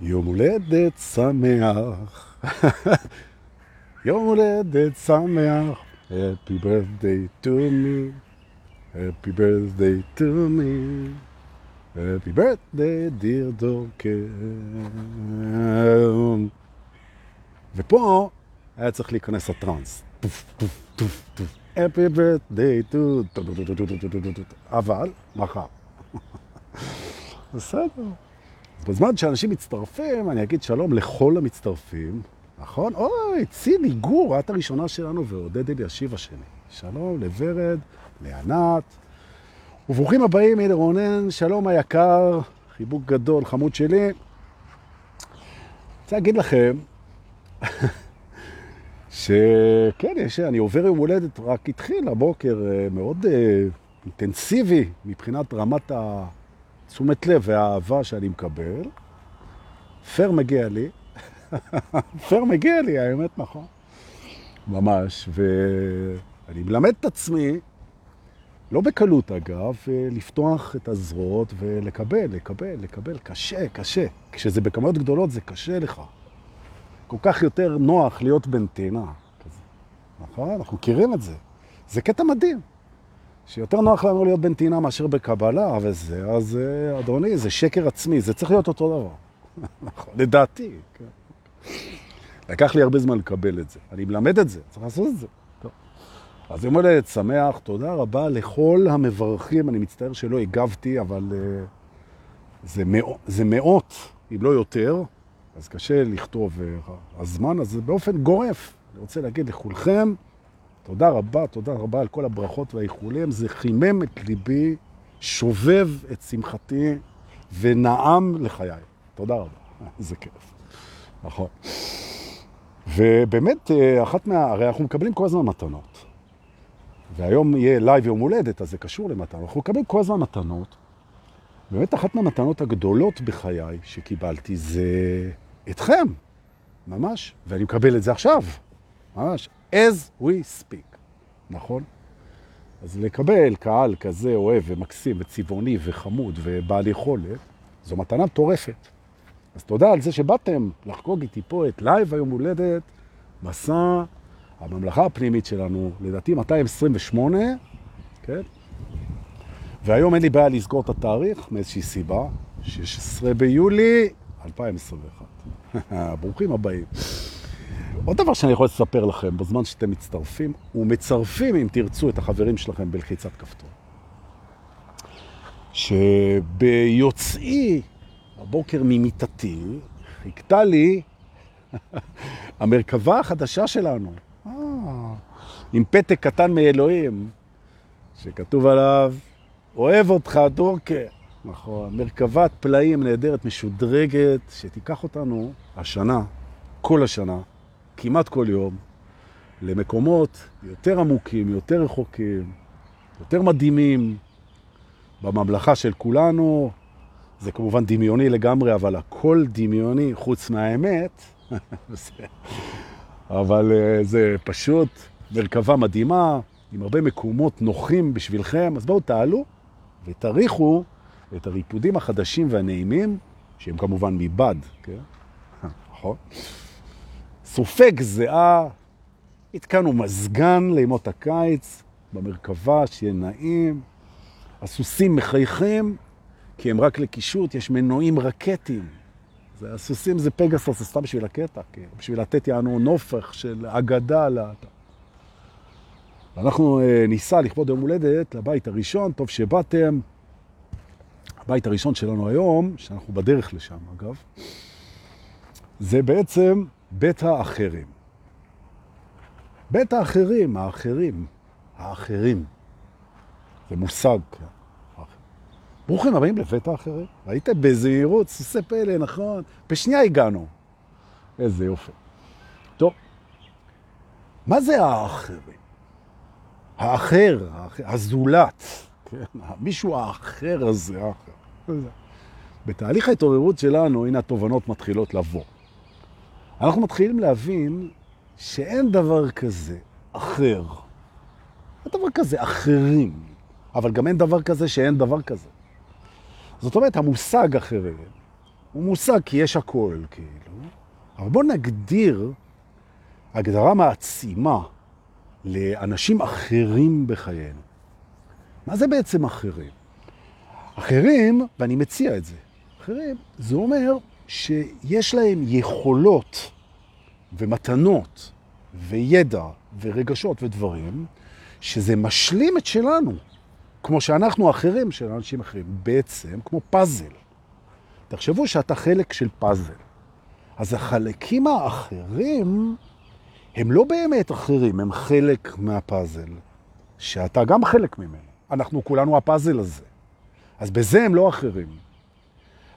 יום הולדת שמח, יום הולדת שמח, Happy birthday to me, Happy birthday to me, Happy birthday dear דורקר. ופה היה צריך להיכנס הטרנס. Happy birthday to... אבל, מחר. בסדר. בזמן שאנשים מצטרפים, אני אגיד שלום לכל המצטרפים, נכון? אוי, צילי גור, את הראשונה שלנו, ועודד אלישיב השני. שלום לוורד, לענת, וברוכים הבאים, הנה רונן, שלום היקר, חיבוק גדול, חמוד שלי. רוצה להגיד לכם, שכן, יש, אני עובר יום הולדת, רק התחיל הבוקר מאוד אינטנסיבי מבחינת רמת התשומת לב והאהבה שאני מקבל. פר מגיע לי, פר מגיע לי, האמת נכון. ממש, ואני מלמד את עצמי, לא בקלות אגב, לפתוח את הזרועות ולקבל, לקבל, לקבל, קשה, קשה. כשזה בכמויות גדולות זה קשה לך. כל כך יותר נוח להיות בנתינה. נכון? אנחנו מכירים את זה. זה קטע מדהים. שיותר נוח לנו להיות בנתינה מאשר בקבלה, וזה, אז אדוני, זה שקר עצמי, זה צריך להיות אותו דבר. נכון, לדעתי. כן. לקח לי הרבה זמן לקבל את זה. אני מלמד את זה, צריך לעשות את זה. טוב. אז יום הולדת שמח, תודה רבה לכל המברכים, אני מצטער שלא הגבתי, אבל uh, זה, מאות, זה מאות, אם לא יותר, אז קשה לכתוב uh, הזמן, אז באופן גורף. אני רוצה להגיד לכולכם, תודה רבה, תודה רבה על כל הברכות והאיחולים, זה חימם את ליבי, שובב את שמחתי ונעם לחיי. תודה רבה, זה כיף. נכון. ובאמת, אחת מה... הרי אנחנו מקבלים כל הזמן מתנות. והיום יהיה לייב יום הולדת, אז זה קשור למתנות. אנחנו מקבלים כל הזמן מתנות. באמת, אחת מהמתנות הגדולות בחיי שקיבלתי זה אתכם, ממש. ואני מקבל את זה עכשיו, ממש. As we speak, נכון? אז לקבל קהל כזה אוהב ומקסים וצבעוני וחמוד ובעל יכולת, זו מתנה טורפת. אז תודה על זה שבאתם לחגוג איתי פה את לייב היום הולדת, מסע הממלכה הפנימית שלנו, לדעתי 228, כן? והיום אין לי בעיה לסגור את התאריך מאיזושהי סיבה, 16 ביולי 2021. ברוכים הבאים. עוד דבר שאני יכול לספר לכם בזמן שאתם מצטרפים, ומצרפים, אם תרצו, את החברים שלכם בלחיצת כפתור. שביוצאי הבוקר ממיטתי, חיכתה לי המרכבה החדשה שלנו, אה, עם פתק קטן מאלוהים, שכתוב עליו, אוהב אותך, דורקה. נכון, מרכבת פלאים נהדרת, משודרגת, שתיקח אותנו השנה, כל השנה, כמעט כל יום, למקומות יותר עמוקים, יותר רחוקים, יותר מדהימים, בממלכה של כולנו. זה כמובן דמיוני לגמרי, אבל הכל דמיוני חוץ מהאמת. אבל זה פשוט מרכבה מדהימה, עם הרבה מקומות נוחים בשבילכם. אז בואו תעלו ותריחו את הריפודים החדשים והנעימים, שהם כמובן מבד, כן? נכון? סופג זהה, התקנו מזגן לימות הקיץ במרכבה, שיהיה נעים. הסוסים מחייכים, כי הם רק לקישוט, יש מנועים רקטיים. זה, הסוסים זה פגסוס, זה סתם בשביל הקטע, כי בשביל לתת יענו נופך של אגדה לאתה. ואנחנו אה, ניסע לכבוד יום הולדת לבית הראשון, טוב שבאתם. הבית הראשון שלנו היום, שאנחנו בדרך לשם אגב, זה בעצם בית האחרים. בית האחרים, האחרים, האחרים. זה מושג. ברוכים הבאים לבית האחרים. ראיתם בזהירות, סוסי פלא, נכון? בשנייה הגענו. איזה יופי. טוב, מה זה האחרים? האחר, האחר הזולת, כן? מישהו האחר הזה, האחר. בתהליך ההתעוררות שלנו, הנה התובנות מתחילות לבוא. אנחנו מתחילים להבין שאין דבר כזה אחר. אין דבר כזה אחרים, אבל גם אין דבר כזה שאין דבר כזה. זאת אומרת, המושג אחרים הוא מושג כי יש הכל, כאילו. אבל בואו נגדיר הגדרה מעצימה לאנשים אחרים בחיינו. מה זה בעצם אחרים? אחרים, ואני מציע את זה, אחרים, זה אומר שיש להם יכולות ומתנות וידע ורגשות ודברים, שזה משלים את שלנו, כמו שאנחנו אחרים של אנשים אחרים, בעצם כמו פאזל. תחשבו שאתה חלק של פאזל. אז החלקים האחרים הם לא באמת אחרים, הם חלק מהפאזל, שאתה גם חלק ממנו. אנחנו כולנו הפאזל הזה. אז בזה הם לא אחרים.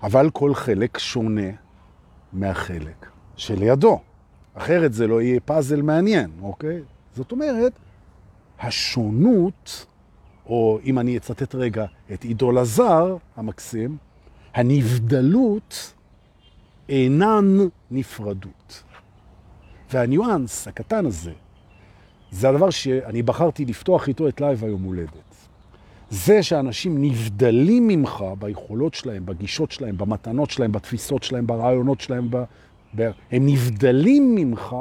אבל כל חלק שונה מהחלק שלידו. אחרת זה לא יהיה פאזל מעניין, אוקיי? זאת אומרת, השונות, או אם אני אצטט רגע את עידו לזר המקסים, הנבדלות אינן נפרדות. והניואנס הקטן הזה, זה הדבר שאני בחרתי לפתוח איתו את לייב היום הולדת. זה שאנשים נבדלים ממך ביכולות שלהם, בגישות שלהם, במתנות שלהם, בתפיסות שלהם, ברעיונות שלהם, ב... ב... הם נבדלים ממך,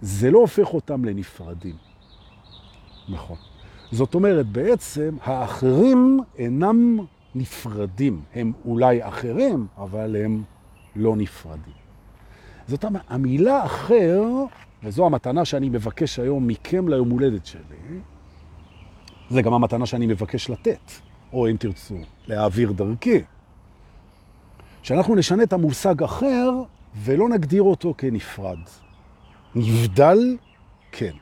זה לא הופך אותם לנפרדים. נכון. זאת אומרת, בעצם האחרים אינם נפרדים. הם אולי אחרים, אבל הם לא נפרדים. זאת אומרת, המילה אחר, וזו המתנה שאני מבקש היום מכם ליום הולדת שלי, זה גם המתנה שאני מבקש לתת, או אם תרצו, להעביר דרכי. שאנחנו נשנה את המושג אחר ולא נגדיר אותו כנפרד. נבדל, כן.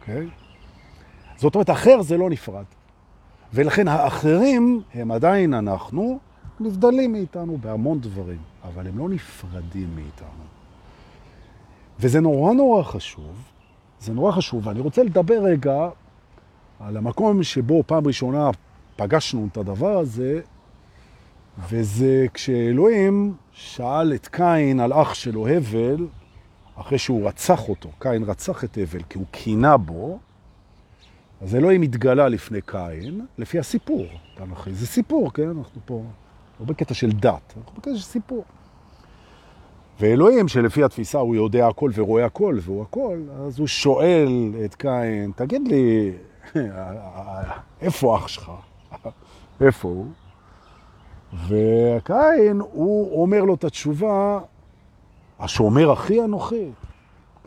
אוקיי? זאת אומרת, אחר זה לא נפרד. ולכן האחרים הם עדיין אנחנו, נבדלים מאיתנו בהמון דברים, אבל הם לא נפרדים מאיתנו. וזה נורא נורא חשוב, זה נורא חשוב, ואני רוצה לדבר רגע על המקום שבו פעם ראשונה פגשנו את הדבר הזה, וזה כשאלוהים שאל את קין על אח שלו הבל, אחרי שהוא רצח אותו, קין רצח את הבל כי הוא קינה בו, אז אלוהים התגלה לפני קין, לפי הסיפור, תנכי. זה סיפור, כן? אנחנו פה לא בקטע של דת, אנחנו בקטע של סיפור. ואלוהים, שלפי התפיסה הוא יודע הכל ורואה הכל והוא הכל, אז הוא שואל את קין, תגיד לי, איפה אח שלך? איפה הוא? וקין, הוא אומר לו את התשובה, השומר אחי אנוכי.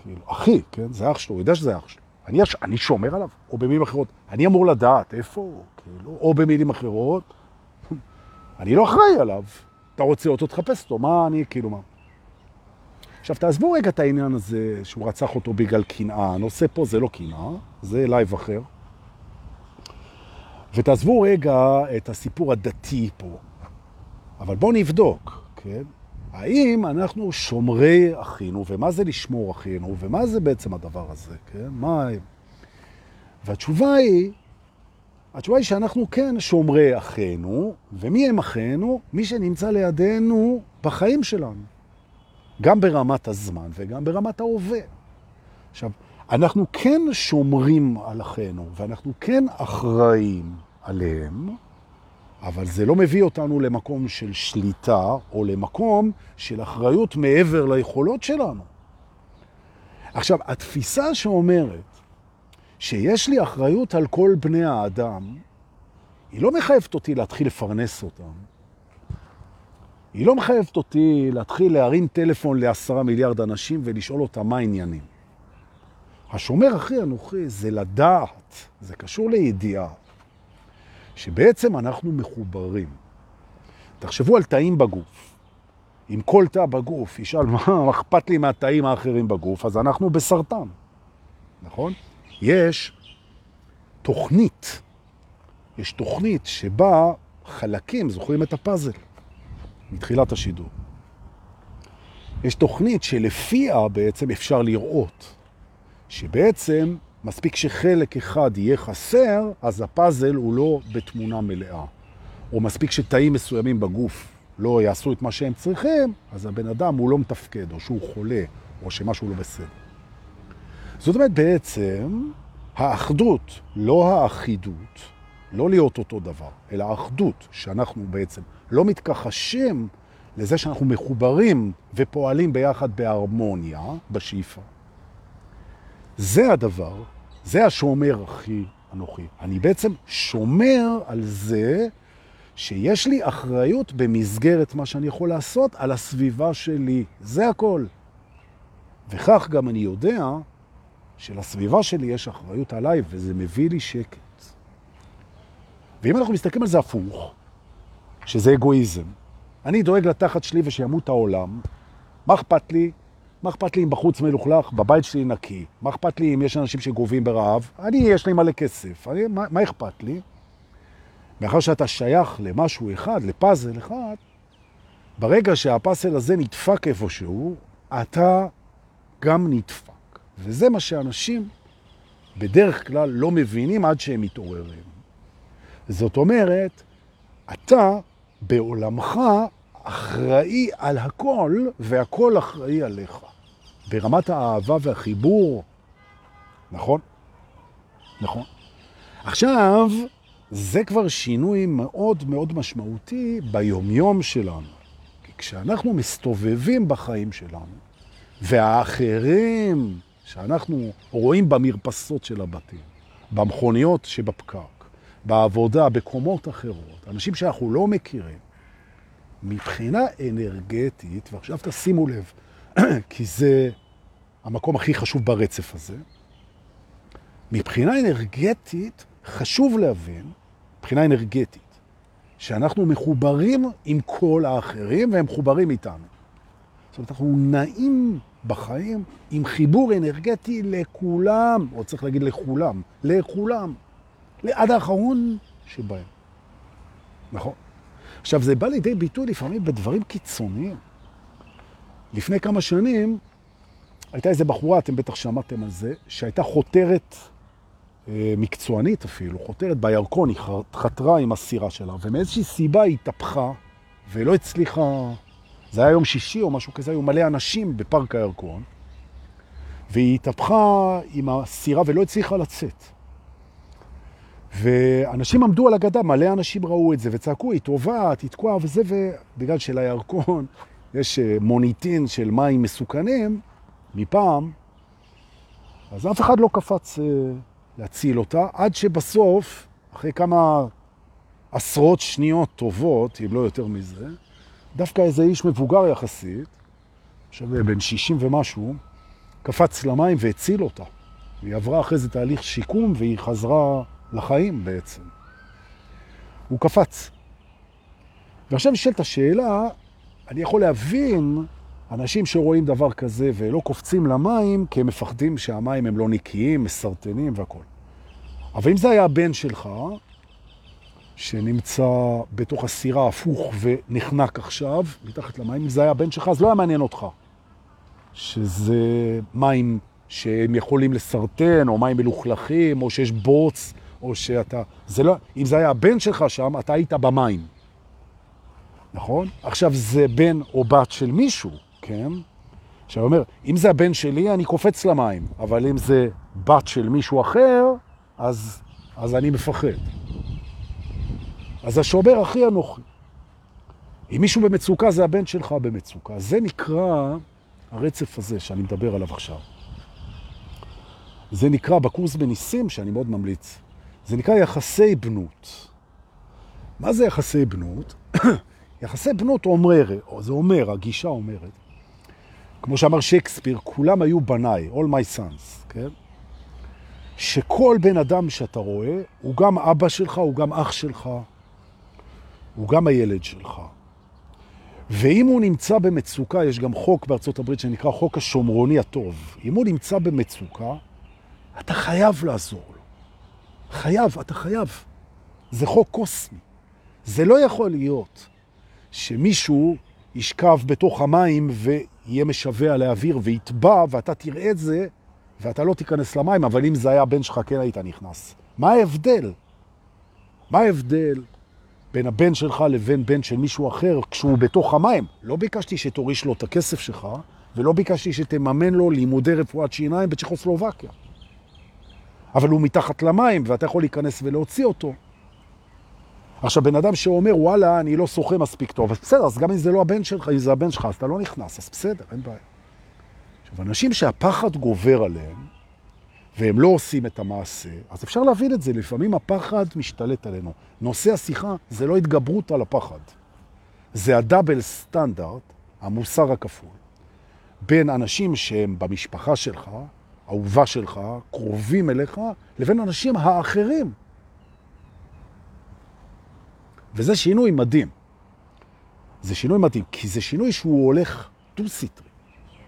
כאילו, אחי, כן? זה אח שלו, הוא יודע שזה אח שלו. אני, אני שומר עליו, או במילים אחרות, אני אמור לדעת איפה הוא, כאילו, או במילים אחרות, אני לא אחראי עליו. אתה רוצה אותו, תחפש אותו, מה אני, כאילו, מה? עכשיו, תעזבו רגע את העניין הזה שהוא רצח אותו בגלל קנאה. הנושא פה זה לא קנאה, זה לייב אחר. ותעזבו רגע את הסיפור הדתי פה. אבל בואו נבדוק, כן? האם אנחנו שומרי אחינו, ומה זה לשמור אחינו, ומה זה בעצם הדבר הזה, כן? מה... והתשובה היא, התשובה היא שאנחנו כן שומרי אחינו, ומי הם אחינו? מי שנמצא לידינו בחיים שלנו. גם ברמת הזמן וגם ברמת ההווה. עכשיו, אנחנו כן שומרים על אחינו, ואנחנו כן אחראים עליהם, אבל זה לא מביא אותנו למקום של שליטה, או למקום של אחריות מעבר ליכולות שלנו. עכשיו, התפיסה שאומרת שיש לי אחריות על כל בני האדם, היא לא מחייבת אותי להתחיל לפרנס אותם. היא לא מחייבת אותי להתחיל להרים טלפון לעשרה מיליארד אנשים ולשאול אותם מה העניינים. השומר הכי אנוכי זה לדעת, זה קשור לידיעה. שבעצם אנחנו מחוברים. תחשבו על תאים בגוף. אם כל תא בגוף ישאל מה אכפת לי מהתאים האחרים בגוף, אז אנחנו בסרטן, נכון? יש תוכנית, יש תוכנית שבה חלקים, זוכרים את הפאזל, מתחילת השידור. יש תוכנית שלפיה בעצם אפשר לראות שבעצם מספיק שחלק אחד יהיה חסר, אז הפאזל הוא לא בתמונה מלאה. או מספיק שתאים מסוימים בגוף לא יעשו את מה שהם צריכים, אז הבן אדם הוא לא מתפקד, או שהוא חולה, או שמשהו לא בסדר. זאת אומרת, בעצם, האחדות, לא האחידות, לא להיות אותו דבר, אלא אחדות, שאנחנו בעצם לא מתכחשים לזה שאנחנו מחוברים ופועלים ביחד בהרמוניה, בשאיפה. זה הדבר, זה השומר הכי אנוכי. אני בעצם שומר על זה שיש לי אחריות במסגרת מה שאני יכול לעשות על הסביבה שלי. זה הכל. וכך גם אני יודע שלסביבה שלי יש אחריות עליי, וזה מביא לי שקט. ואם אנחנו מסתכלים על זה הפוך, שזה אגואיזם, אני דואג לתחת שלי ושימות העולם, מה אכפת לי? מה אכפת לי אם בחוץ מלוכלך, בבית שלי נקי? מה אכפת לי אם יש אנשים שגובים ברעב? אני, יש לי מלא כסף, אני, מה, מה אכפת לי? מאחר שאתה שייך למשהו אחד, לפאזל אחד, ברגע שהפאזל הזה נדפק איפשהו, אתה גם נדפק. וזה מה שאנשים בדרך כלל לא מבינים עד שהם מתעוררים. זאת אומרת, אתה בעולמך אחראי על הכל, והכל אחראי עליך. ברמת האהבה והחיבור, נכון? נכון. עכשיו, זה כבר שינוי מאוד מאוד משמעותי ביומיום שלנו. כי כשאנחנו מסתובבים בחיים שלנו, והאחרים שאנחנו רואים במרפסות של הבתים, במכוניות שבפקק, בעבודה, בקומות אחרות, אנשים שאנחנו לא מכירים, מבחינה אנרגטית, ועכשיו תשימו לב, כי זה המקום הכי חשוב ברצף הזה, מבחינה אנרגטית חשוב להבין, מבחינה אנרגטית, שאנחנו מחוברים עם כל האחרים והם מחוברים איתנו. זאת אומרת, אנחנו נעים בחיים עם חיבור אנרגטי לכולם, או צריך להגיד לכולם, לכולם, עד האחרון שבהם. נכון? עכשיו, זה בא לידי ביטוי לפעמים בדברים קיצוניים. לפני כמה שנים הייתה איזו בחורה, אתם בטח שמעתם על זה, שהייתה חותרת אה, מקצוענית אפילו, חותרת בירקון, היא חתרה עם הסירה שלה, ומאיזושהי סיבה היא התהפכה ולא הצליחה זה היה יום שישי או משהו כזה, היו מלא אנשים בפארק הירקון, והיא התהפכה עם הסירה ולא הצליחה לצאת. ואנשים עמדו על הגדה, מלא אנשים ראו את זה וצעקו, היא טובעת, היא תקועה וזה, ובגלל שלירקון יש אה, מוניטין של מים מסוכנים מפעם, אז אף אחד לא קפץ אה, להציל אותה, עד שבסוף, אחרי כמה עשרות שניות טובות, אם לא יותר מזה, דווקא איזה איש מבוגר יחסית, עכשיו בן 60 ומשהו, קפץ למים והציל אותה. היא עברה אחרי זה תהליך שיקום והיא חזרה לחיים בעצם. הוא קפץ. ועכשיו נשאלת השאלה, אני יכול להבין אנשים שרואים דבר כזה ולא קופצים למים כי הם מפחדים שהמים הם לא נקיים, מסרטנים והכל. אבל אם זה היה הבן שלך, שנמצא בתוך הסירה הפוך ונחנק עכשיו, מתחת למים, אם זה היה הבן שלך, אז לא היה מעניין אותך. שזה מים שהם יכולים לסרטן, או מים מלוכלכים, או שיש בוץ, או שאתה... זה לא... אם זה היה הבן שלך שם, אתה היית במים. נכון? עכשיו, זה בן או בת של מישהו, כן? עכשיו, אומר, אם זה הבן שלי, אני קופץ למים, אבל אם זה בת של מישהו אחר, אז, אז אני מפחד. אז השומר הכי אנוכי. אם מישהו במצוקה, זה הבן שלך במצוקה. זה נקרא הרצף הזה שאני מדבר עליו עכשיו. זה נקרא בקורס בניסים, שאני מאוד ממליץ, זה נקרא יחסי בנות. מה זה יחסי בנות? יחסי בנות אומר, זה אומר, הגישה אומרת, כמו שאמר שייקספיר, כולם היו בניי, all my sons, כן? שכל בן אדם שאתה רואה, הוא גם אבא שלך, הוא גם אח שלך, הוא גם הילד שלך. ואם הוא נמצא במצוקה, יש גם חוק בארצות הברית שנקרא חוק השומרוני הטוב. אם הוא נמצא במצוקה, אתה חייב לעזור לו. חייב, אתה חייב. זה חוק קוסמי. זה לא יכול להיות שמישהו ישכב בתוך המים ויהיה משווה לאוויר ויתבע, ואתה תראה את זה, ואתה לא תיכנס למים, אבל אם זה היה בן שלך, כן היית נכנס. מה ההבדל? מה ההבדל בין הבן שלך לבין בן של מישהו אחר כשהוא בתוך המים. לא ביקשתי שתוריש לו את הכסף שלך, ולא ביקשתי שתממן לו לימודי רפואת שיניים בצ'כוסלובקיה. אבל הוא מתחת למים, ואתה יכול להיכנס ולהוציא אותו. עכשיו, בן אדם שאומר, וואלה, אני לא שוחה מספיק טוב, אז בסדר, אז גם אם זה לא הבן שלך, אם זה הבן שלך, אז אתה לא נכנס, אז בסדר, אין בעיה. עכשיו, אנשים שהפחד גובר עליהם, והם לא עושים את המעשה, אז אפשר להבין את זה, לפעמים הפחד משתלט עלינו. נושא השיחה זה לא התגברות על הפחד, זה הדאבל סטנדרט, המוסר הכפול, בין אנשים שהם במשפחה שלך, אהובה שלך, קרובים אליך, לבין אנשים האחרים. וזה שינוי מדהים. זה שינוי מדהים, כי זה שינוי שהוא הולך דו-סטרי.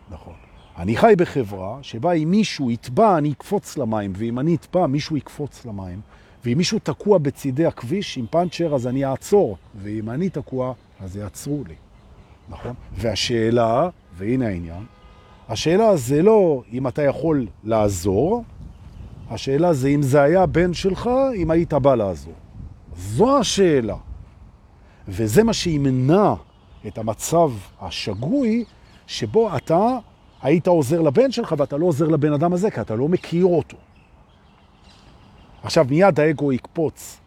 נכון. אני חי בחברה שבה אם מישהו יטבע, אני אקפוץ למים, ואם אני אטבע, מישהו יקפוץ למים. ואם מישהו תקוע בצידי הכביש עם פאנצ'ר, אז אני אעצור, ואם אני תקוע, אז יעצרו לי. נכון? והשאלה, והנה העניין, השאלה זה לא אם אתה יכול לעזור, השאלה זה אם זה היה בן שלך, אם היית בא לעזור. זו השאלה. וזה מה שימנע את המצב השגוי שבו אתה היית עוזר לבן שלך ואתה לא עוזר לבן אדם הזה, כי אתה לא מכיר אותו. עכשיו מיד האגו יקפוץ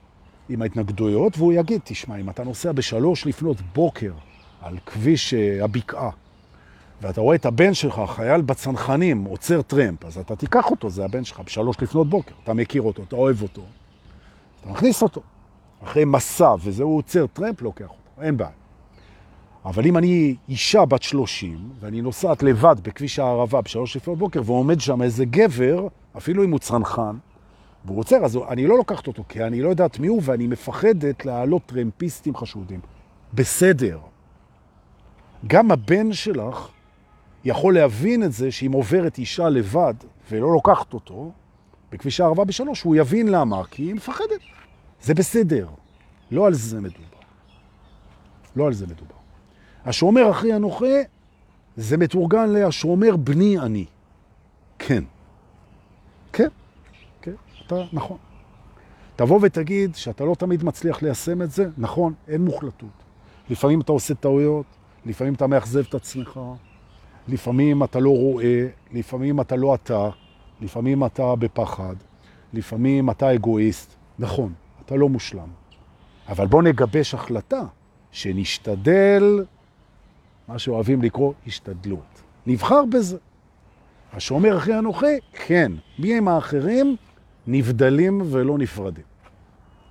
עם ההתנגדויות והוא יגיד, תשמע, אם אתה נוסע בשלוש לפנות בוקר על כביש אה, הבקעה, ואתה רואה את הבן שלך, חייל בצנחנים, עוצר טרמפ, אז אתה תיקח אותו, זה הבן שלך, בשלוש לפנות בוקר. אתה מכיר אותו, אתה אוהב אותו, אתה מכניס אותו. אחרי מסע, וזה הוא עוצר טרמפ, לוקח אותו, אין בעיה. אבל אם אני אישה בת 30, ואני נוסעת לבד בכביש הערבה בשלוש לפנות בוקר, ועומד שם איזה גבר, אפילו אם הוא צנחן, והוא עוצר, אז אני לא לוקחת אותו, כי אני לא יודעת מי הוא, ואני מפחדת להעלות טרמפיסטים חשודים. בסדר. גם הבן שלך יכול להבין את זה שאם עוברת אישה לבד ולא לוקחת אותו, בכביש הערבה בשלוש, הוא יבין למה, כי היא מפחדת. זה בסדר. לא על זה מדובר. לא על זה מדובר. השומר אחי אנוכה, זה מתורגן להשומר בני אני. כן. כן, כן, אתה נכון. תבוא ותגיד שאתה לא תמיד מצליח ליישם את זה, נכון, אין מוחלטות. לפעמים אתה עושה טעויות, לפעמים אתה מאכזב את עצמך, לפעמים אתה לא רואה, לפעמים אתה לא אתה, לפעמים אתה בפחד, לפעמים אתה אגואיסט. נכון, אתה לא מושלם. אבל בוא נגבש החלטה שנשתדל, מה שאוהבים לקרוא השתדלות. נבחר בזה. השומר אחרי הנוחה, כן. מי הם האחרים? נבדלים ולא נפרדים.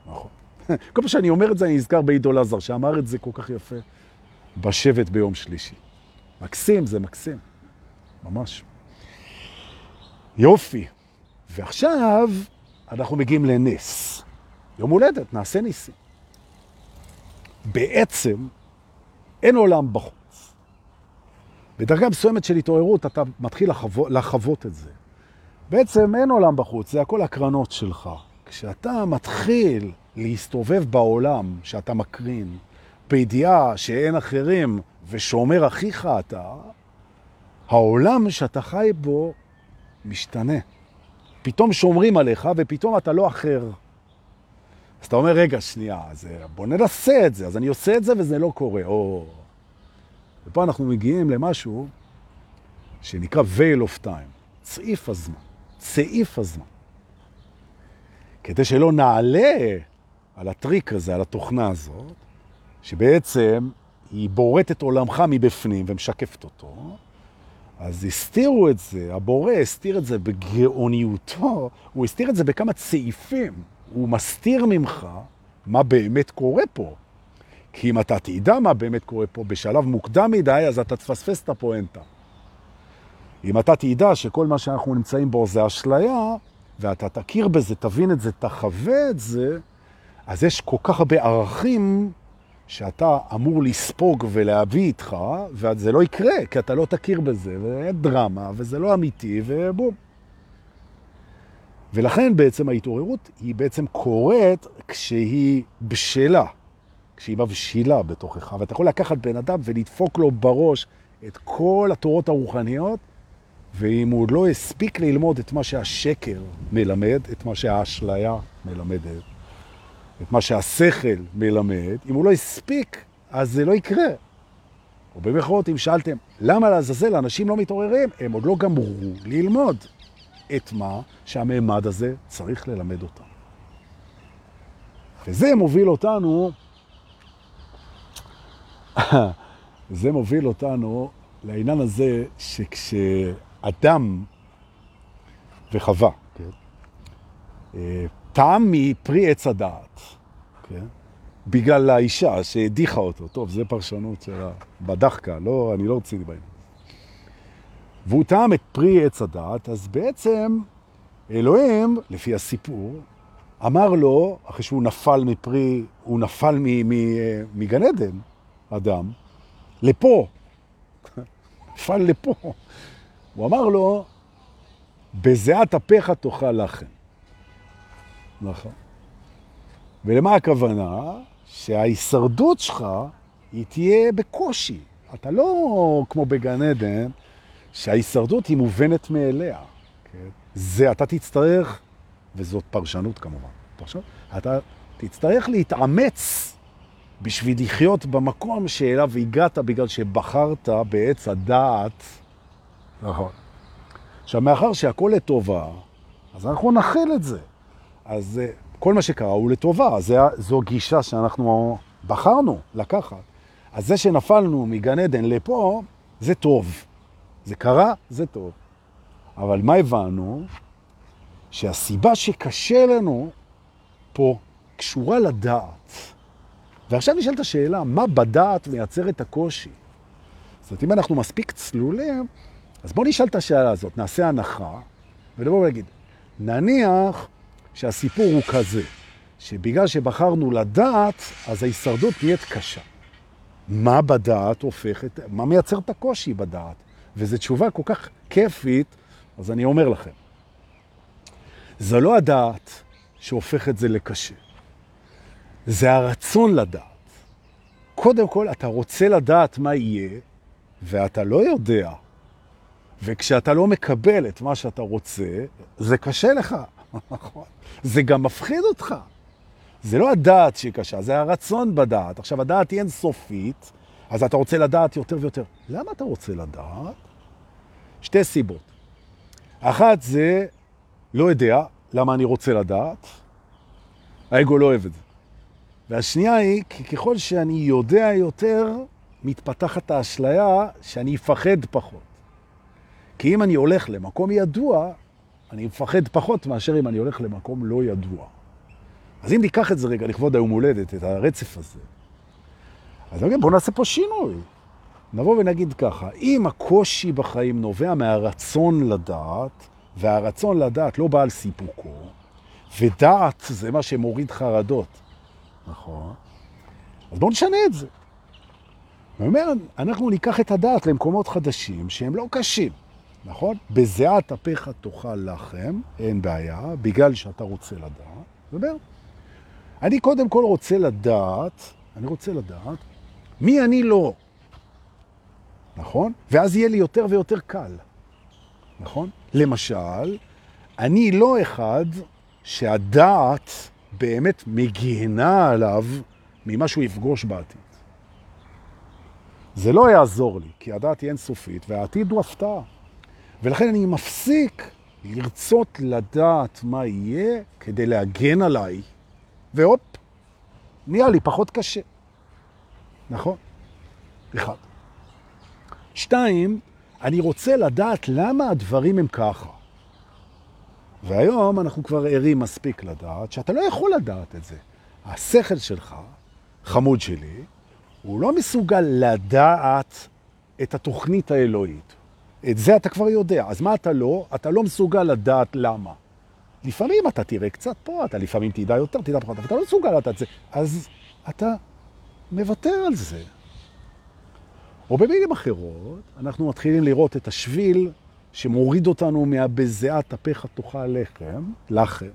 נכון. כל פעם שאני אומר את זה, אני נזכר בעידו לזר, שאמר את זה כל כך יפה בשבט ביום שלישי. מקסים, זה מקסים. ממש. יופי. ועכשיו אנחנו מגיעים לנס. יום הולדת, נעשה ניסים. בעצם אין עולם בחוץ. בדרגה מסוימת של התעוררות אתה מתחיל לחוות, לחוות את זה. בעצם אין עולם בחוץ, זה הכל הקרנות שלך. כשאתה מתחיל להסתובב בעולם שאתה מקרין, בידיעה שאין אחרים ושומר אחיך אתה, העולם שאתה חי בו משתנה. פתאום שומרים עליך ופתאום אתה לא אחר. אז אתה אומר, רגע, שנייה, אז אה, בוא ננסה את זה. אז אני עושה את זה וזה לא קורה. או... ופה אנחנו מגיעים למשהו שנקרא veil of time, צעיף הזמן, צעיף הזמן. כדי שלא נעלה על הטריק הזה, על התוכנה הזאת, שבעצם היא בוראת את עולמך מבפנים ומשקפת אותו, אז הסתירו את זה, הבורא הסתיר את זה בגאוניותו, הוא הסתיר את זה בכמה צעיפים. הוא מסתיר ממך מה באמת קורה פה. כי אם אתה תדע מה באמת קורה פה בשלב מוקדם מדי, אז אתה תפספס את הפואנטה. אם אתה תדע שכל מה שאנחנו נמצאים בו זה אשליה, ואתה תכיר בזה, תבין את זה, תחווה את זה, אז יש כל כך הרבה ערכים שאתה אמור לספוג ולהביא איתך, וזה לא יקרה, כי אתה לא תכיר בזה, ואין דרמה, וזה לא אמיתי, ובום. ולכן בעצם ההתעוררות היא בעצם קורית כשהיא בשלה, כשהיא מבשילה בתוכך, ואתה יכול לקחת בן אדם ולדפוק לו בראש את כל התורות הרוחניות, ואם הוא עוד לא הספיק ללמוד את מה שהשקר מלמד, את מה שהאשליה מלמדת, את מה שהשכל מלמד, אם הוא לא הספיק, אז זה לא יקרה. או במחרות, אם שאלתם, למה לעזאזל אנשים לא מתעוררים? הם עוד לא גמרו ללמוד את מה שהמימד הזה צריך ללמד אותם. וזה מוביל אותנו, זה מוביל אותנו לעניין הזה שכשאדם וחווה, כן? טעם מפרי עץ הדעת, כן? בגלל האישה שהדיחה אותו. טוב, זה פרשנות שלה בדחקה, לא, אני לא רציני בעניין. והוא טעם את פרי עץ הדעת, אז בעצם אלוהים, לפי הסיפור, אמר לו, אחרי שהוא נפל מפרי, הוא נפל מגן עדן, אדם, לפה. נפל לפה. הוא אמר לו, בזיעת אפיך תאכל לחם. נכון. ולמה הכוונה? שההישרדות שלך היא תהיה בקושי. אתה לא כמו בגן עדן, שההישרדות היא מובנת מאליה. כן? זה אתה תצטרך, וזאת פרשנות כמובן, פרשנות, אתה תצטרך להתאמץ בשביל לחיות במקום שאליו הגעת בגלל שבחרת בעץ הדעת. נכון. עכשיו, מאחר שהכל לטובה, אז אנחנו נחל את זה. אז אה, כל מה שקרה הוא לטובה, זה, זו גישה שאנחנו בחרנו לקחת. אז זה שנפלנו מגן עדן לפה, זה טוב. זה קרה, זה טוב. אבל מה הבנו? שהסיבה שקשה לנו פה קשורה לדעת. ועכשיו נשאלת השאלה, מה בדעת מייצר את הקושי? זאת אומרת, אם אנחנו מספיק צלולים, אז בואו נשאל את השאלה הזאת, נעשה הנחה, ונבוא ונגיד, נניח שהסיפור הוא כזה, שבגלל שבחרנו לדעת, אז ההישרדות נהיית קשה. מה בדעת הופך את... מה מייצר את הקושי בדעת? וזו תשובה כל כך כיפית, אז אני אומר לכם, זה לא הדעת שהופך את זה לקשה. זה הרצון לדעת. קודם כל, אתה רוצה לדעת מה יהיה, ואתה לא יודע. וכשאתה לא מקבל את מה שאתה רוצה, זה קשה לך, נכון? זה גם מפחיד אותך. זה לא הדעת שהיא קשה, זה הרצון בדעת. עכשיו, הדעת היא אינסופית, אז אתה רוצה לדעת יותר ויותר. למה אתה רוצה לדעת? שתי סיבות. אחת זה, לא יודע למה אני רוצה לדעת, האגו לא אוהב את זה. והשנייה היא, כי ככל שאני יודע יותר, מתפתחת האשליה שאני אפחד פחות. כי אם אני הולך למקום ידוע, אני מפחד פחות מאשר אם אני הולך למקום לא ידוע. אז אם ניקח את זה רגע לכבוד היום הולדת, את הרצף הזה, אז נגיד, בואו נעשה פה שינוי. נבוא ונגיד ככה, אם הקושי בחיים נובע מהרצון לדעת, והרצון לדעת לא בא על סיפוקו, ודעת זה מה שמוריד חרדות, נכון? אז בואו נשנה את זה. אני אומר, אנחנו ניקח את הדעת למקומות חדשים שהם לא קשים, נכון? בזיעת אפיך תאכל לחם, אין בעיה, בגלל שאתה רוצה לדעת. דבר. אני קודם כל רוצה לדעת, אני רוצה לדעת, מי אני לא, נכון? ואז יהיה לי יותר ויותר קל, נכון? למשל, אני לא אחד שהדעת באמת מגיהנה עליו ממה שהוא יפגוש בעתיד. זה לא יעזור לי, כי הדעת היא אינסופית, והעתיד הוא הפתעה. ולכן אני מפסיק לרצות לדעת מה יהיה כדי להגן עליי, והופ, נהיה לי פחות קשה. נכון? אחד. שתיים, אני רוצה לדעת למה הדברים הם ככה. והיום אנחנו כבר ערים מספיק לדעת שאתה לא יכול לדעת את זה. השכל שלך, חמוד שלי, הוא לא מסוגל לדעת את התוכנית האלוהית. את זה אתה כבר יודע. אז מה אתה לא? אתה לא מסוגל לדעת למה. לפעמים אתה תראה קצת פה, אתה לפעמים תדע יותר, תדע פחות, אבל אתה לא מסוגל לדעת את זה. אז אתה מוותר על זה. או במילים אחרות, אנחנו מתחילים לראות את השביל שמוריד אותנו מהבזיעת אפיך תאכל לחם, לחם.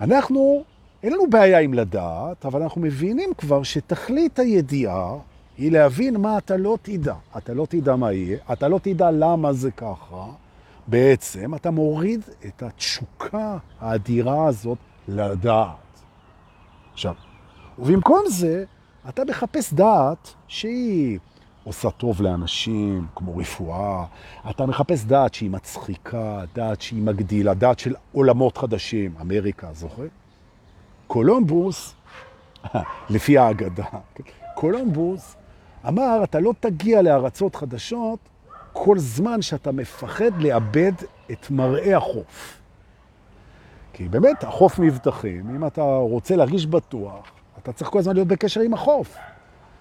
אנחנו, אין לנו בעיה עם לדעת, אבל אנחנו מבינים כבר שתכלית הידיעה היא להבין מה אתה לא תדע. אתה לא תדע מה יהיה, אתה לא תדע למה זה ככה. בעצם אתה מוריד את התשוקה האדירה הזאת לדעת. עכשיו, ובמקום זה, אתה מחפש דעת שהיא עושה טוב לאנשים, כמו רפואה. אתה מחפש דעת שהיא מצחיקה, דעת שהיא מגדילה, דעת של עולמות חדשים, אמריקה, זוכר? קולומבוס, לפי האגדה, קולומבוס אמר, אתה לא תגיע לארצות חדשות כל זמן שאתה מפחד לאבד את מראה החוף. כי באמת, החוף מבטחים, אם אתה רוצה להרגיש בטוח, אתה צריך כל הזמן להיות בקשר עם החוף.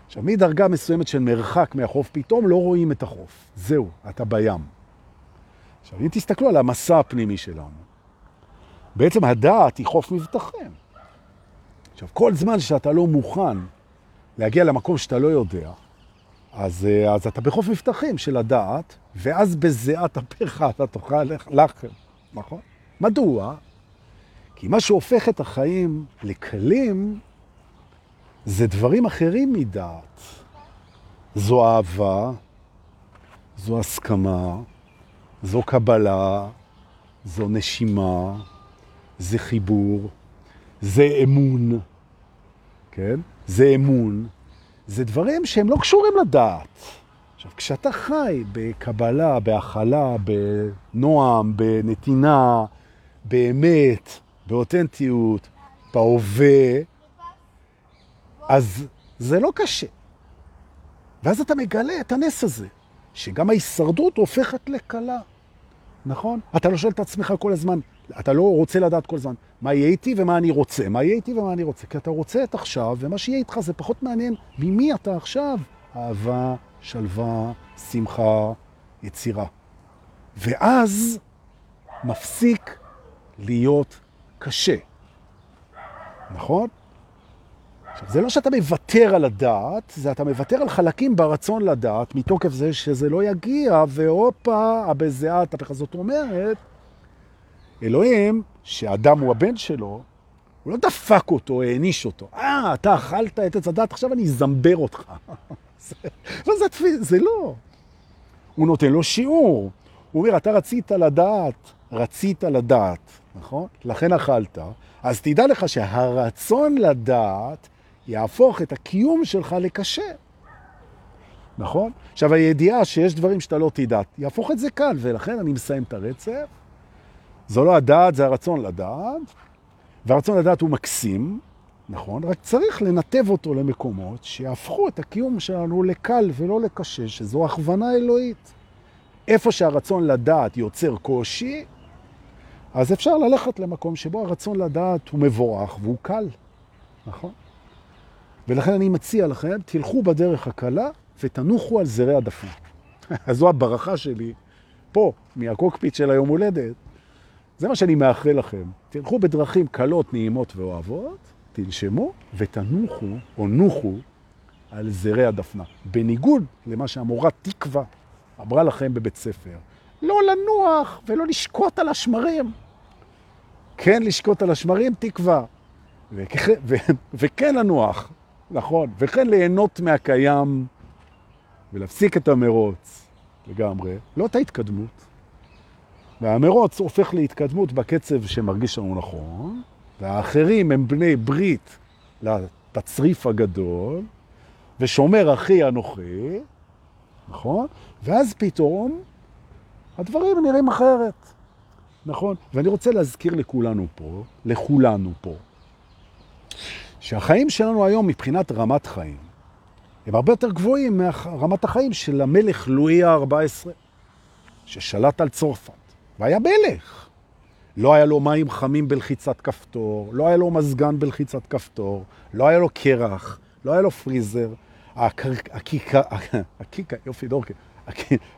עכשיו, מדרגה מסוימת של מרחק מהחוף, פתאום לא רואים את החוף. זהו, אתה בים. עכשיו, אם תסתכלו על המסע הפנימי שלנו, בעצם הדעת היא חוף מבטחים. עכשיו, כל זמן שאתה לא מוכן להגיע למקום שאתה לא יודע, אז, אה, אז אתה בחוף מבטחים של הדעת, ואז בזיעת אפיך אתה תאכל לחם, נכון? מדוע? כי מה שהופך את החיים לקלים, זה דברים אחרים מדעת. זו אהבה, זו הסכמה, זו קבלה, זו נשימה, זה חיבור, זה אמון, כן? זה אמון. זה דברים שהם לא קשורים לדעת. עכשיו, כשאתה חי בקבלה, בהכלה, בנועם, בנתינה, באמת, באותנטיות, בהווה, אז זה לא קשה. ואז אתה מגלה את הנס הזה, שגם ההישרדות הופכת לקלה, נכון? אתה לא שואל את עצמך כל הזמן, אתה לא רוצה לדעת כל הזמן מה יהיה איתי ומה אני רוצה, מה יהיה איתי ומה אני רוצה, כי אתה רוצה את עכשיו, ומה שיהיה איתך זה פחות מעניין ממי אתה עכשיו. אהבה, שלווה, שמחה, יצירה. ואז מפסיק להיות קשה. נכון? עכשיו, זה לא שאתה מוותר על הדעת, זה אתה מוותר על חלקים ברצון לדעת, מתוקף זה שזה לא יגיע, והופה, הבזיעת הפכה. זאת אומרת, אלוהים, שאדם הוא הבן שלו, הוא לא דפק אותו, העניש אותו. אה, אתה אכלת את עץ הדת, עכשיו אני אזמבר אותך. זה, זה, זה לא. הוא נותן לו שיעור. הוא אומר, אתה רצית לדעת, רצית לדעת, נכון? לכן אכלת. אז תדע לך שהרצון לדעת יהפוך את הקיום שלך לקשה. נכון? עכשיו, הידיעה שיש דברים שאתה לא תדע, יהפוך את זה קל, ולכן אני מסיים את הרצף. זו לא הדעת, זה הרצון לדעת, והרצון לדעת הוא מקסים, נכון? רק צריך לנתב אותו למקומות שיהפכו את הקיום שלנו לקל ולא לקשה, שזו הכוונה אלוהית. איפה שהרצון לדעת יוצר קושי, אז אפשר ללכת למקום שבו הרצון לדעת הוא מבורך והוא קל, נכון? ולכן אני מציע לכם, תלכו בדרך הקלה ותנוחו על זרי. אז זו הברכה שלי פה, מהקוקפיט של היום הולדת. זה מה שאני מאחל לכם. תלכו בדרכים קלות, נעימות ואוהבות, תנשמו ותנוחו או נוחו על זרי הדפנה. בניגוד למה שהמורה תקווה אמרה לכם בבית ספר. לא לנוח ולא לשקוט על השמרים. כן לשקוט על השמרים, תקווה. וכן, ו, וכן לנוח, נכון, וכן ליהנות מהקיים ולהפסיק את המרוץ לגמרי, לא את ההתקדמות. והמרוץ הופך להתקדמות בקצב שמרגיש לנו נכון, והאחרים הם בני ברית לתצריף הגדול, ושומר אחי אנוכי, נכון? ואז פתאום הדברים נראים אחרת, נכון? ואני רוצה להזכיר לכולנו פה, לכולנו פה, שהחיים שלנו היום מבחינת רמת חיים, הם הרבה יותר גבוהים מרמת החיים של המלך לואי ה-14, ששלט על צרפת, והיה מלך. לא היה לו מים חמים בלחיצת כפתור, לא היה לו מזגן בלחיצת כפתור, לא היה לו קרח, לא היה לו פריזר. הקיקה, יופי דורקה,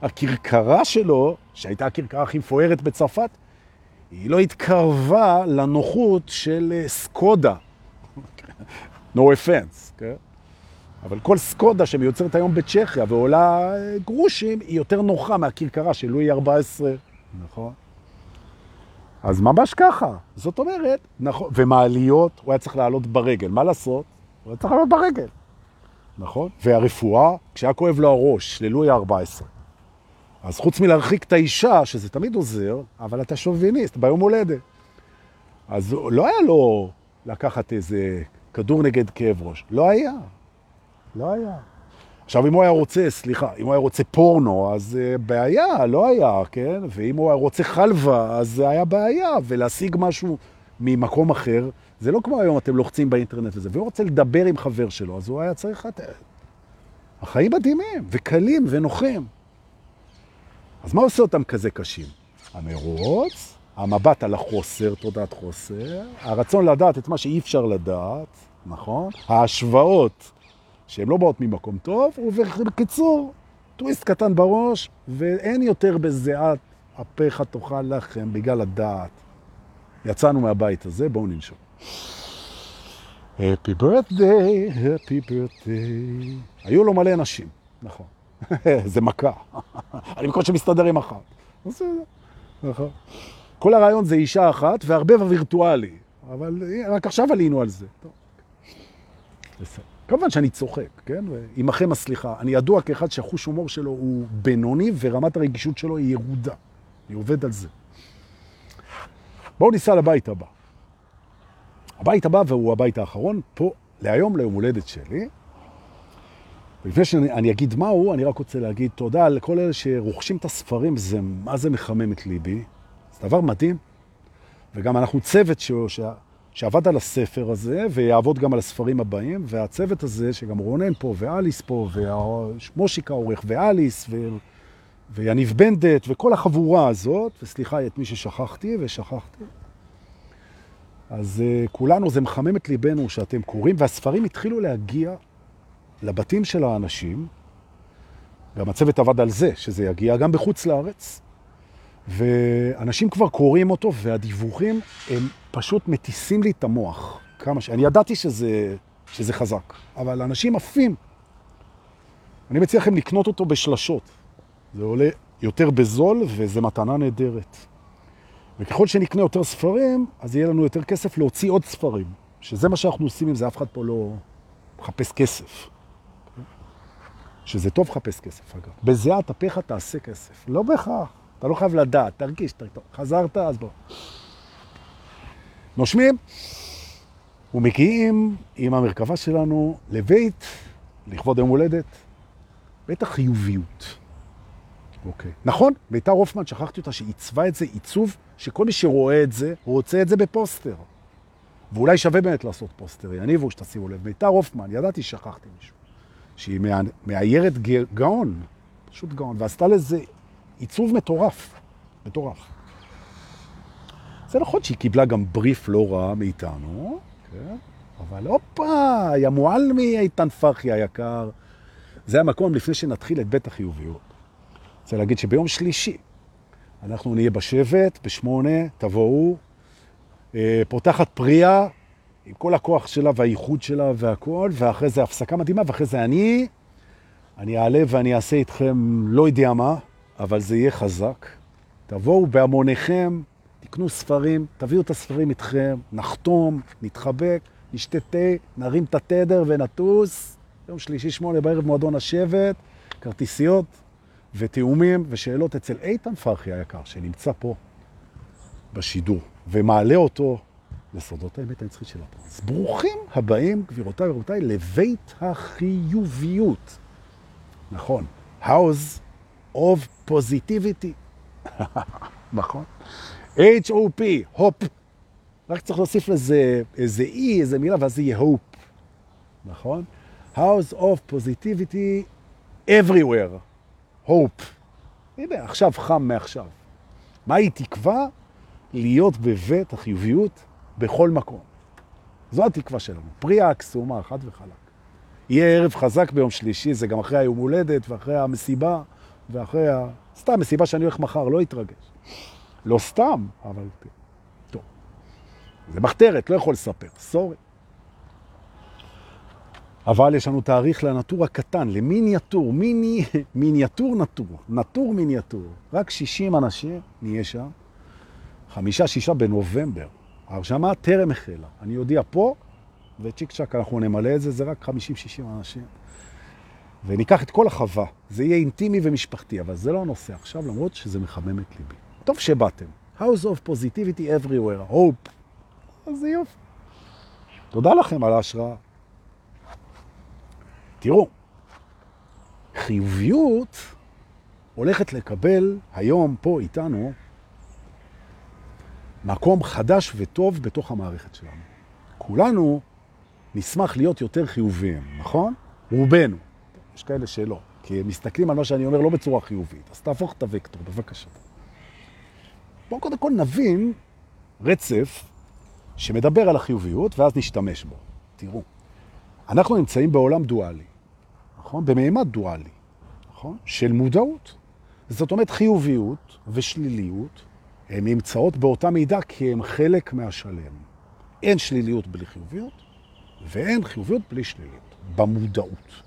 הקרקרה שלו, שהייתה הקרקרה הכי מפוארת בצרפת, היא לא התקרבה לנוחות של אה, סקודה. no offense, כן? אבל כל סקודה שמיוצרת היום בצ'כיה ועולה אה, גרושים, היא יותר נוחה מהכרכרה של לואי 14, נכון? אז ממש ככה. זאת אומרת, נכון, ומעליות, הוא היה צריך לעלות ברגל. מה לעשות? הוא היה צריך לעלות ברגל, נכון? והרפואה, כשהיה כואב לו הראש, ללואי ה-14. אז חוץ מלהרחיק את האישה, שזה תמיד עוזר, אבל אתה שוביניסט, ביום הולדת. אז לא היה לו לקחת איזה כדור נגד כאב ראש. לא היה. לא היה. עכשיו, אם הוא היה רוצה, סליחה, אם הוא היה רוצה פורנו, אז uh, בעיה, לא היה, כן? ואם הוא היה רוצה חלווה, אז זה היה בעיה, ולהשיג משהו ממקום אחר, זה לא כמו היום, אתם לוחצים באינטרנט וזה, והוא רוצה לדבר עם חבר שלו, אז הוא היה צריך... את... החיים מדהימים, וקלים, ונוחים. אז מה עושה אותם כזה קשים? המרוץ, המבט על החוסר, תודעת חוסר, הרצון לדעת את מה שאי אפשר לדעת, נכון? ההשוואות שהן לא באות ממקום טוב, ובקיצור, טוויסט קטן בראש, ואין יותר בזיעת אפיך תאכל לחם בגלל הדעת. יצאנו מהבית הזה, בואו ננשום. Happy birthday, happy birthday. היו לו מלא נשים, נכון. זה מכה. אני מקווה שמסתדר עם אחת. נכון. כל הרעיון זה אישה אחת והרבה בווירטואלי, אבל רק עכשיו עלינו על זה. טוב. כמובן שאני צוחק, כן? ועמכם הסליחה. אני ידוע כאחד שהחוש הומור שלו הוא בינוני ורמת הרגישות שלו היא ירודה. אני עובד על זה. בואו ניסע לבית הבא. הבית הבא, והוא הבית האחרון, פה להיום, ליום הולדת שלי. ולפני שאני אגיד מהו, אני רק רוצה להגיד תודה לכל אלה שרוכשים את הספרים, זה מה זה מחמם את ליבי. זה דבר מדהים. וגם אנחנו צוות ש... שעבד על הספר הזה, ויעבוד גם על הספרים הבאים, והצוות הזה, שגם רונן פה, ואליס פה, ומושיקה עורך, ואליס, ו... ויניב בנדט, וכל החבורה הזאת, וסליחה את מי ששכחתי, ושכחתי. אז uh, כולנו, זה מחמם את ליבנו שאתם קוראים, והספרים התחילו להגיע לבתים של האנשים, גם הצוות עבד על זה, שזה יגיע גם בחוץ לארץ, ואנשים כבר קוראים אותו, והדיווחים הם פשוט מטיסים לי את המוח. כמה ש... אני ידעתי שזה, שזה חזק, אבל אנשים עפים. אני מציע לכם לקנות אותו בשלשות. זה עולה יותר בזול, וזה מתנה נהדרת. וככל שנקנה יותר ספרים, אז יהיה לנו יותר כסף להוציא עוד ספרים. שזה מה שאנחנו עושים עם זה, אף אחד פה לא מחפש כסף. שזה טוב לחפש כסף, אגב. בזיעת אפיך תעשה כסף. לא בהכרח. אתה לא חייב לדעת, תרגיש, תרגיש. חזרת, אז בוא. נושמים, ומגיעים עם המרכבה שלנו לבית, לכבוד יום הולדת, בית החיוביות. אוקיי. נכון, ביתר הופמן, שכחתי אותה, שעיצבה את זה עיצוב, שכל מי שרואה את זה, רוצה את זה בפוסטר. ואולי שווה באמת לעשות פוסטר, יניבו שתשימו לב. ביתר הופמן, ידעתי ששכחתי מישהו. שהיא מאיירת גאון, פשוט גאון, ועשתה לזה עיצוב מטורף, מטורף. זה נכון שהיא קיבלה גם בריף לא רע מאיתנו, כן? אבל הופה, יא מועלמי איתן פרחי היקר. זה המקום לפני שנתחיל את בית החיוביות. רוצה להגיד שביום שלישי אנחנו נהיה בשבט, בשמונה, תבואו, אה, פותחת פריאה עם כל הכוח שלה והייחוד שלה והכל, ואחרי זה הפסקה מדהימה, ואחרי זה אני, אני אעלה ואני אעשה איתכם לא יודע מה, אבל זה יהיה חזק. תבואו בהמוניכם, תקנו ספרים, תביאו את הספרים איתכם, נחתום, נתחבק, נשתה תה, נרים את התדר ונטוס. יום שלישי שמונה בערב מועדון השבט, כרטיסיות ותאומים ושאלות אצל איתן פרחי היקר, שנמצא פה בשידור, ומעלה אותו לסודות האמת הנצחית של הפרס. אז ברוכים הבאים, גבירותיי ורבותיי, לבית החיוביות. נכון, House of Positivity. נכון. H-O-P, הופ. רק צריך להוסיף לזה איזה E, איזה מילה, ואז זה יהיה הופ. נכון? House of Positivity everywhere. הופ. הנה, עכשיו חם מעכשיו. מה היא תקווה? להיות בבית החיוביות בכל מקום. זו התקווה שלנו. פרי האקסומה, חד וחלק. יהיה ערב חזק ביום שלישי, זה גם אחרי היום הולדת ואחרי המסיבה ואחרי ה... סתם מסיבה שאני הולך מחר, לא יתרגש. לא סתם, אבל. זה מחתרת, לא יכול לספר, סורי. אבל יש לנו תאריך לנטור הקטן, למיניאטור, מיני, מיניאטור נטור, נטור מיניאטור. רק 60 אנשים נהיה שם, חמישה, שישה בנובמבר. ההרשמה טרם החלה. אני אודיע פה, וצ'יק צ'ק אנחנו נמלא את זה, זה רק 50-60 אנשים. וניקח את כל החווה. זה יהיה אינטימי ומשפחתי, אבל זה לא הנושא עכשיו, למרות שזה מחמם את ליבי. טוב שבאתם. House of Positivity Everywhere, Hope. אז יופי. תודה לכם על ההשראה. תראו, חיוביות הולכת לקבל היום פה איתנו מקום חדש וטוב בתוך המערכת שלנו. כולנו נשמח להיות יותר חיוביים, נכון? רובנו. יש כאלה שלא, כי הם מסתכלים על מה שאני אומר לא בצורה חיובית. אז תהפוך את הוקטור, בבקשה. בואו קודם כל נבין רצף שמדבר על החיוביות, ואז נשתמש בו. תראו, אנחנו נמצאים בעולם דואלי, נכון? במימד דואלי, נכון? של מודעות. זאת אומרת, חיוביות ושליליות הן נמצאות באותה מידה כי הן חלק מהשלם. אין שליליות בלי חיוביות, ואין חיוביות בלי שליליות, במודעות.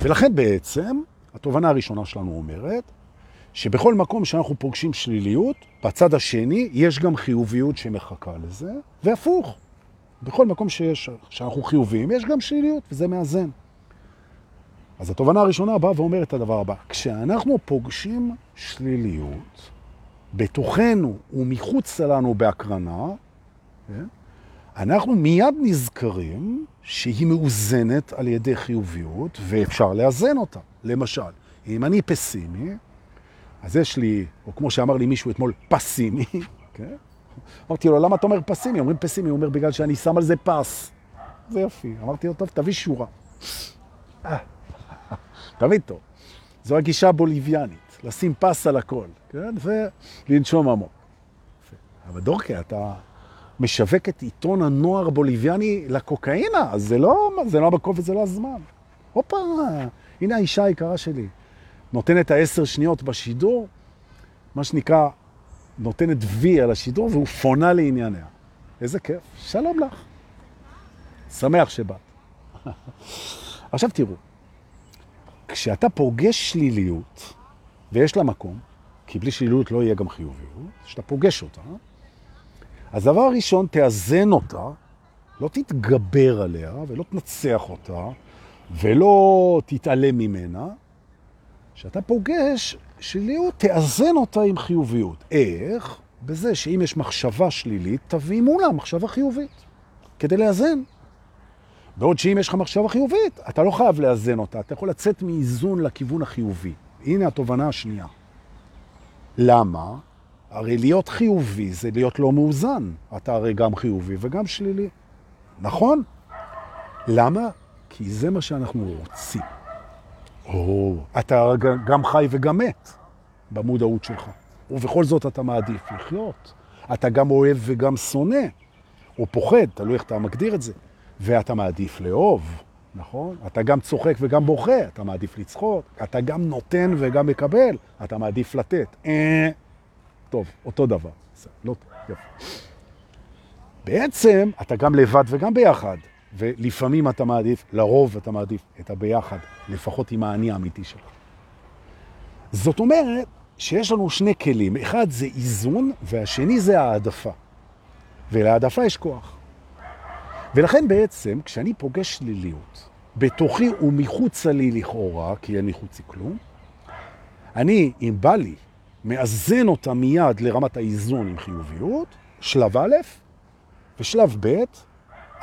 ולכן בעצם, התובנה הראשונה שלנו אומרת, שבכל מקום שאנחנו פוגשים שליליות, בצד השני יש גם חיוביות שמחכה לזה, והפוך. בכל מקום שיש, שאנחנו חיוביים, יש גם שליליות, וזה מאזן. אז התובנה הראשונה באה ואומרת את הדבר הבא, כשאנחנו פוגשים שליליות, בתוכנו ומחוץ לנו בהקרנה, כן? אנחנו מיד נזכרים שהיא מאוזנת על ידי חיוביות, ואפשר לאזן אותה. למשל, אם אני פסימי, אז יש לי, או כמו שאמר לי מישהו אתמול, פסימי, כן? אמרתי לו, למה אתה אומר פסימי? אומרים פסימי, הוא אומר, בגלל שאני שם על זה פס. זה יופי. אמרתי לו, טוב, תביא שורה. תמיד טוב. זו הגישה הבוליביאנית, לשים פס על הכל, כן? ולנשום עמוק. אבל דורקה, אתה משווק את עיתון הנוער הבוליביאני לקוקאינה, אז זה לא, זה לא המקום וזה לא הזמן. הופה, הנה האישה היקרה שלי. נותנת העשר שניות בשידור, מה שנקרא, נותנת וי על השידור והוא פונה לענייניה. איזה כיף. שלום לך. שמח שבאת. עכשיו תראו, כשאתה פוגש שליליות, ויש לה מקום, כי בלי שליליות לא יהיה גם חיוביות, כשאתה פוגש אותה, אז דבר ראשון, תאזן אותה, לא תתגבר עליה ולא תנצח אותה ולא תתעלם ממנה. כשאתה פוגש שליליות, תאזן אותה עם חיוביות. איך? בזה שאם יש מחשבה שלילית, תביא מולה מחשבה חיובית, כדי לאזן. בעוד שאם יש לך מחשבה חיובית, אתה לא חייב לאזן אותה, אתה יכול לצאת מאיזון לכיוון החיובי. הנה התובנה השנייה. למה? הרי להיות חיובי זה להיות לא מאוזן. אתה הרי גם חיובי וגם שלילי. נכון? למה? כי זה מה שאנחנו רוצים. או, אתה גם חי וגם מת במודעות שלך. ובכל זאת אתה מעדיף לחיות. אתה גם אוהב וגם שונא, או פוחד, תלוי איך אתה מגדיר את זה. ואתה מעדיף לאהוב, נכון? אתה גם צוחק וגם בוכה, אתה מעדיף לצחוק. אתה גם נותן וגם מקבל, אתה מעדיף לתת. אה, טוב, אותו דבר. לא טוב, יפה. בעצם אתה גם לבד וגם ביחד, ולפעמים אתה מעדיף, לרוב אתה מעדיף את הביחד, לפחות עם האני האמיתי שלך. זאת אומרת שיש לנו שני כלים, אחד זה איזון והשני זה העדפה. ולעדפה יש כוח. ולכן בעצם כשאני פוגש שליליות, בתוכי ומחוצה לי לכאורה, כי אין מחוצי כלום, אני, אם בא לי מאזן אותה מיד לרמת האיזון עם חיוביות, שלב א', ושלב ב',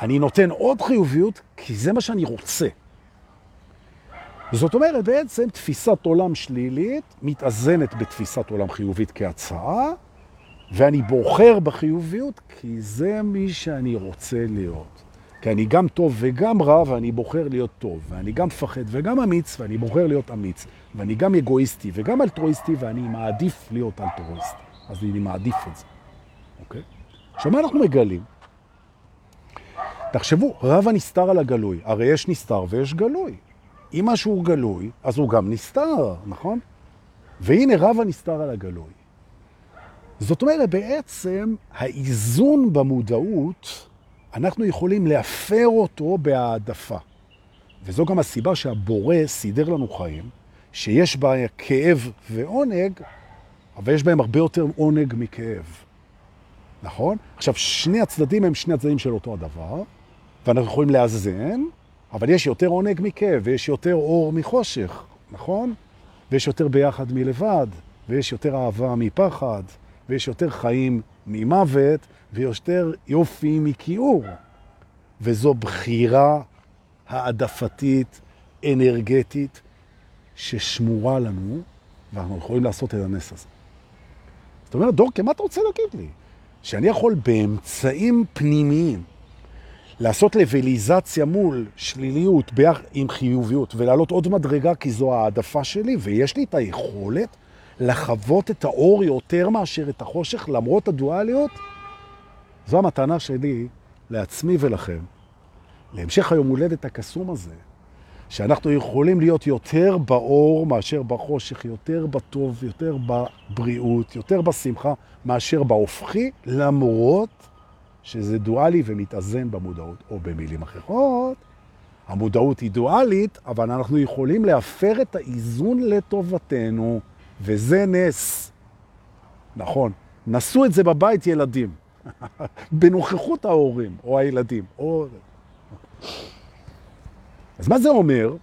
אני נותן עוד חיוביות, כי זה מה שאני רוצה. זאת אומרת, בעצם תפיסת עולם שלילית מתאזנת בתפיסת עולם חיובית כהצעה, ואני בוחר בחיוביות כי זה מי שאני רוצה להיות. כי אני גם טוב וגם רע, ואני בוחר להיות טוב, ואני גם מפחד וגם אמיץ, ואני בוחר להיות אמיץ, ואני גם אגואיסטי וגם אלטרואיסטי, ואני מעדיף להיות אלטרואיסטי. אז אני מעדיף את זה, אוקיי? עכשיו, מה אנחנו מגלים? תחשבו, רב הנסתר על הגלוי. הרי יש נסתר ויש גלוי. אם משהו גלוי, אז הוא גם נסתר, נכון? והנה רב הנסתר על הגלוי. זאת אומרת, בעצם האיזון במודעות אנחנו יכולים להפר אותו בהעדפה. וזו גם הסיבה שהבורא סידר לנו חיים, שיש בה כאב ועונג, אבל יש בהם הרבה יותר עונג מכאב. נכון? עכשיו, שני הצדדים הם שני הצדדים של אותו הדבר, ואנחנו יכולים לאזן, אבל יש יותר עונג מכאב, ויש יותר אור מחושך, נכון? ויש יותר ביחד מלבד, ויש יותר אהבה מפחד, ויש יותר חיים ממוות, ויותר יופי מכיעור. וזו בחירה העדפתית, אנרגטית, ששמורה לנו, ואנחנו יכולים לעשות את הנס הזה. זאת אומרת, דורקה, מה אתה רוצה להגיד לי? שאני יכול באמצעים פנימיים לעשות לבליזציה מול שליליות ביח... עם חיוביות ולעלות עוד מדרגה כי זו העדפה שלי ויש לי את היכולת לחוות את האור יותר מאשר את החושך למרות הדואליות, זו המתנה שלי לעצמי ולכם, להמשך היום הולדת הקסום הזה, שאנחנו יכולים להיות יותר באור מאשר בחושך, יותר בטוב, יותר בבריאות, יותר בשמחה מאשר בהופכי, למרות שזה דואלי ומתאזן במודעות, או במילים אחרות, המודעות היא דואלית, אבל אנחנו יכולים להפר את האיזון לטובתנו, וזה נס. נכון, נסו את זה בבית ילדים, בנוכחות ההורים או הילדים. או... אז מה זה אומר?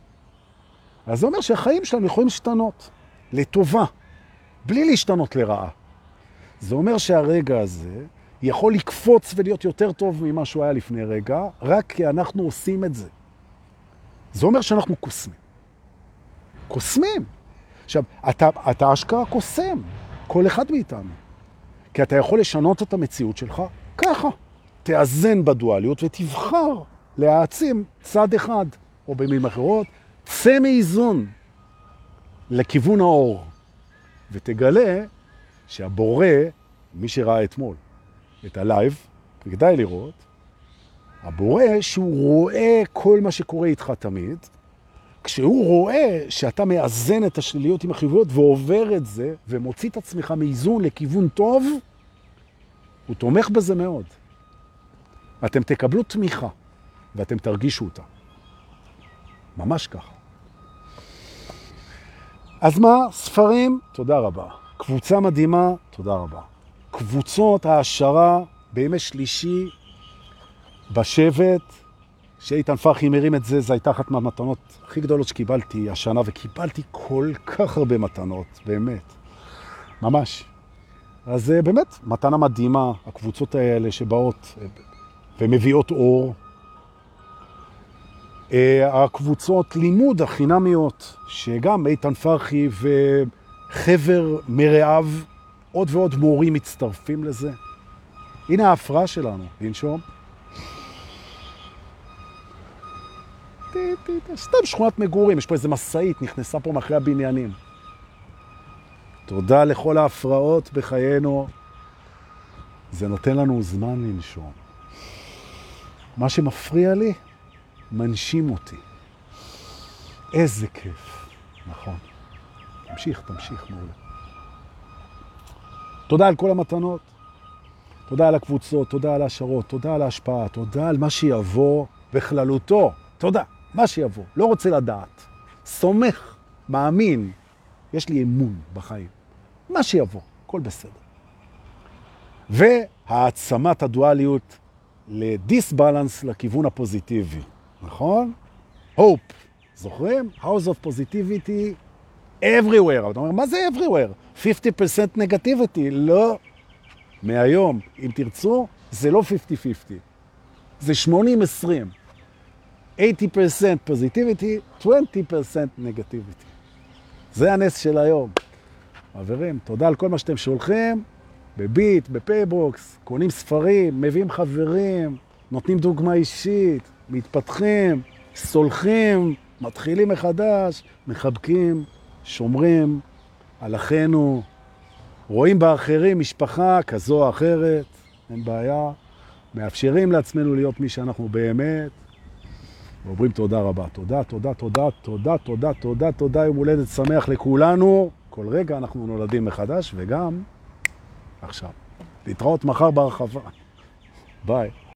אז זה אומר שהחיים שלנו יכולים להשתנות לטובה, בלי להשתנות לרעה. זה אומר שהרגע הזה יכול לקפוץ ולהיות יותר טוב ממה שהוא היה לפני רגע, רק כי אנחנו עושים את זה. זה אומר שאנחנו קוסמים. קוסמים. עכשיו, אתה, אתה אשכרה קוסם, כל אחד מאיתנו. כי אתה יכול לשנות את המציאות שלך ככה. תאזן בדואליות ותבחר להעצים צד אחד, או במילים אחרות, צא מאיזון לכיוון האור, ותגלה שהבורא, מי שראה אתמול את הלייב, כדאי לראות, הבורא שהוא רואה כל מה שקורה איתך תמיד, כשהוא רואה שאתה מאזן את השליליות עם החיוביות ועובר את זה ומוציא את עצמך מאיזון לכיוון טוב, הוא תומך בזה מאוד. אתם תקבלו תמיכה ואתם תרגישו אותה. ממש ככה. אז מה? ספרים, תודה רבה. קבוצה מדהימה, תודה רבה. קבוצות העשרה בימי שלישי בשבט, שאיתן פרחי מרים את זה, זו הייתה אחת מהמתנות הכי גדולות שקיבלתי השנה, וקיבלתי כל כך הרבה מתנות, באמת. ממש. אז אה, באמת, מתנה מדהימה, הקבוצות האלה שבאות אה, ומביאות אור. אה, הקבוצות לימוד החינמיות, שגם איתן פרחי וחבר מרעיו, עוד ועוד מורים מצטרפים לזה. הנה ההפרעה שלנו, לנשום. סתם שכונת מגורים, יש פה איזה מסעית, נכנסה פה מאחרי הבניינים. תודה לכל ההפרעות בחיינו. זה נותן לנו זמן לנשום. מה שמפריע לי, מנשים אותי. איזה כיף. נכון. תמשיך, תמשיך, מעולה. תודה על כל המתנות. תודה על הקבוצות, תודה על ההשערות, תודה על ההשפעה, תודה על מה שיבוא בכללותו. תודה. מה שיבוא, לא רוצה לדעת. סומך, מאמין, יש לי אמון בחיים. מה שיבוא, הכל בסדר. והעצמת הדואליות לדיסבלנס לכיוון הפוזיטיבי, נכון? hope, זוכרים? house of positivity everywhere. אתה אומר, מה זה everywhere? 50% negativity, לא. מהיום, אם תרצו, זה לא 50-50, זה 80-20. 80% positivity, 20% negativity. זה הנס של היום. חברים, תודה על כל מה שאתם שולחים, בביט, בפייבוקס, קונים ספרים, מביאים חברים, נותנים דוגמה אישית, מתפתחים, סולחים, מתחילים מחדש, מחבקים, שומרים על אחינו, רואים באחרים משפחה כזו או אחרת, אין בעיה, מאפשרים לעצמנו להיות מי שאנחנו באמת, ואומרים תודה רבה. תודה, תודה, תודה, תודה, תודה, תודה, תודה, יום הולדת שמח לכולנו. כל רגע אנחנו נולדים מחדש, וגם עכשיו. להתראות מחר בהרחבה. ביי.